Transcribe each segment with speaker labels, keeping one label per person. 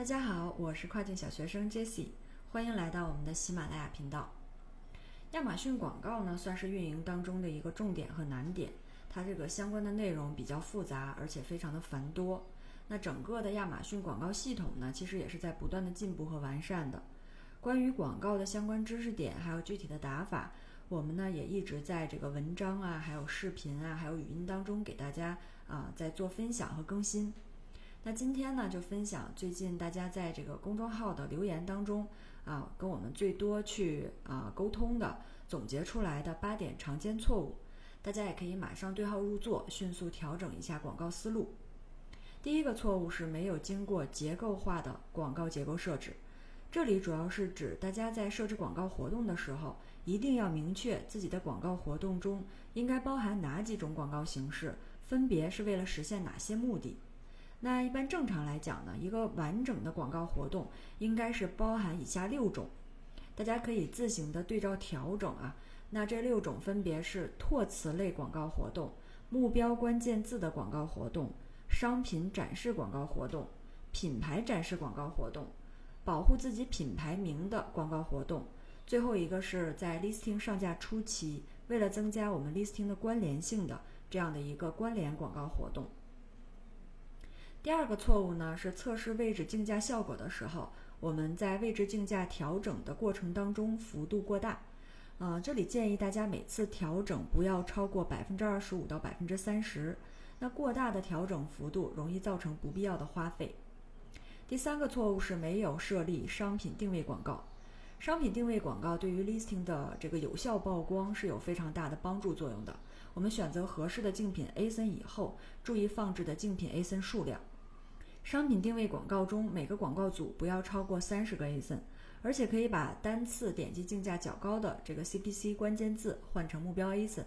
Speaker 1: 大家好，我是跨境小学生 Jesse，欢迎来到我们的喜马拉雅频道。亚马逊广告呢，算是运营当中的一个重点和难点，它这个相关的内容比较复杂，而且非常的繁多。那整个的亚马逊广告系统呢，其实也是在不断的进步和完善的。关于广告的相关知识点，还有具体的打法，我们呢也一直在这个文章啊，还有视频啊，还有语音当中给大家啊在做分享和更新。那今天呢，就分享最近大家在这个公众号的留言当中啊，跟我们最多去啊沟通的，总结出来的八点常见错误，大家也可以马上对号入座，迅速调整一下广告思路。第一个错误是没有经过结构化的广告结构设置，这里主要是指大家在设置广告活动的时候，一定要明确自己的广告活动中应该包含哪几种广告形式，分别是为了实现哪些目的。那一般正常来讲呢，一个完整的广告活动应该是包含以下六种，大家可以自行的对照调整啊。那这六种分别是拓词类广告活动、目标关键字的广告活动、商品展示广告活动、品牌展示广告活动、保护自己品牌名的广告活动，最后一个是在 listing 上架初期，为了增加我们 listing 的关联性的这样的一个关联广告活动。第二个错误呢，是测试位置竞价效果的时候，我们在位置竞价调整的过程当中幅度过大。呃，这里建议大家每次调整不要超过百分之二十五到百分之三十。那过大的调整幅度容易造成不必要的花费。第三个错误是没有设立商品定位广告。商品定位广告对于 listing 的这个有效曝光是有非常大的帮助作用的。我们选择合适的竞品 ASIN 以后，注意放置的竞品 ASIN 数量。商品定位广告中，每个广告组不要超过三十个 ASIN，而且可以把单次点击竞价较高的这个 CPC 关键字换成目标 ASIN。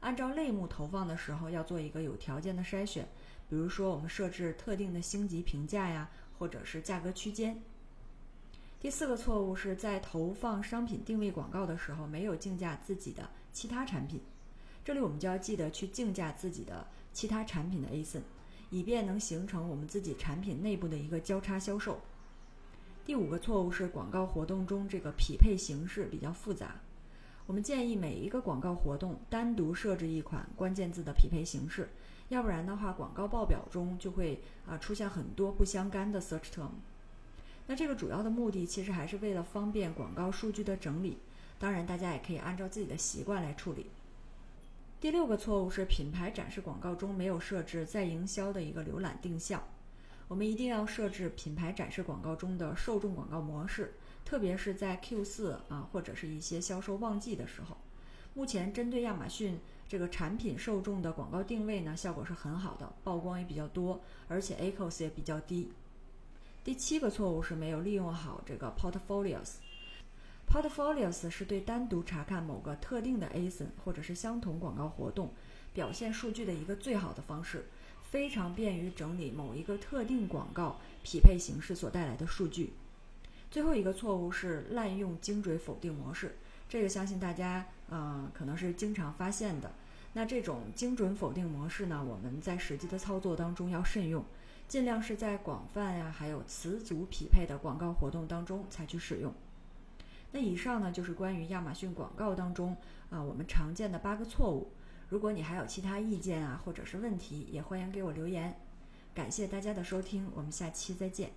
Speaker 1: 按照类目投放的时候，要做一个有条件的筛选，比如说我们设置特定的星级评价呀，或者是价格区间。第四个错误是在投放商品定位广告的时候，没有竞价自己的其他产品。这里我们就要记得去竞价自己的其他产品的 ASIN。以便能形成我们自己产品内部的一个交叉销售。第五个错误是广告活动中这个匹配形式比较复杂，我们建议每一个广告活动单独设置一款关键字的匹配形式，要不然的话广告报表中就会啊出现很多不相干的 search term。那这个主要的目的其实还是为了方便广告数据的整理，当然大家也可以按照自己的习惯来处理。第六个错误是品牌展示广告中没有设置在营销的一个浏览定向。我们一定要设置品牌展示广告中的受众广告模式，特别是在 Q 四啊或者是一些销售旺季的时候。目前针对亚马逊这个产品受众的广告定位呢，效果是很好的，曝光也比较多，而且 ACOS 也比较低。第七个错误是没有利用好这个 Portfolios。Portfolios 是对单独查看某个特定的 ASIN 或者是相同广告活动表现数据的一个最好的方式，非常便于整理某一个特定广告匹配形式所带来的数据。最后一个错误是滥用精准否定模式，这个相信大家嗯可能是经常发现的。那这种精准否定模式呢，我们在实际的操作当中要慎用，尽量是在广泛呀还有词组匹配的广告活动当中采取使用。那以上呢就是关于亚马逊广告当中啊我们常见的八个错误。如果你还有其他意见啊或者是问题，也欢迎给我留言。感谢大家的收听，我们下期再见。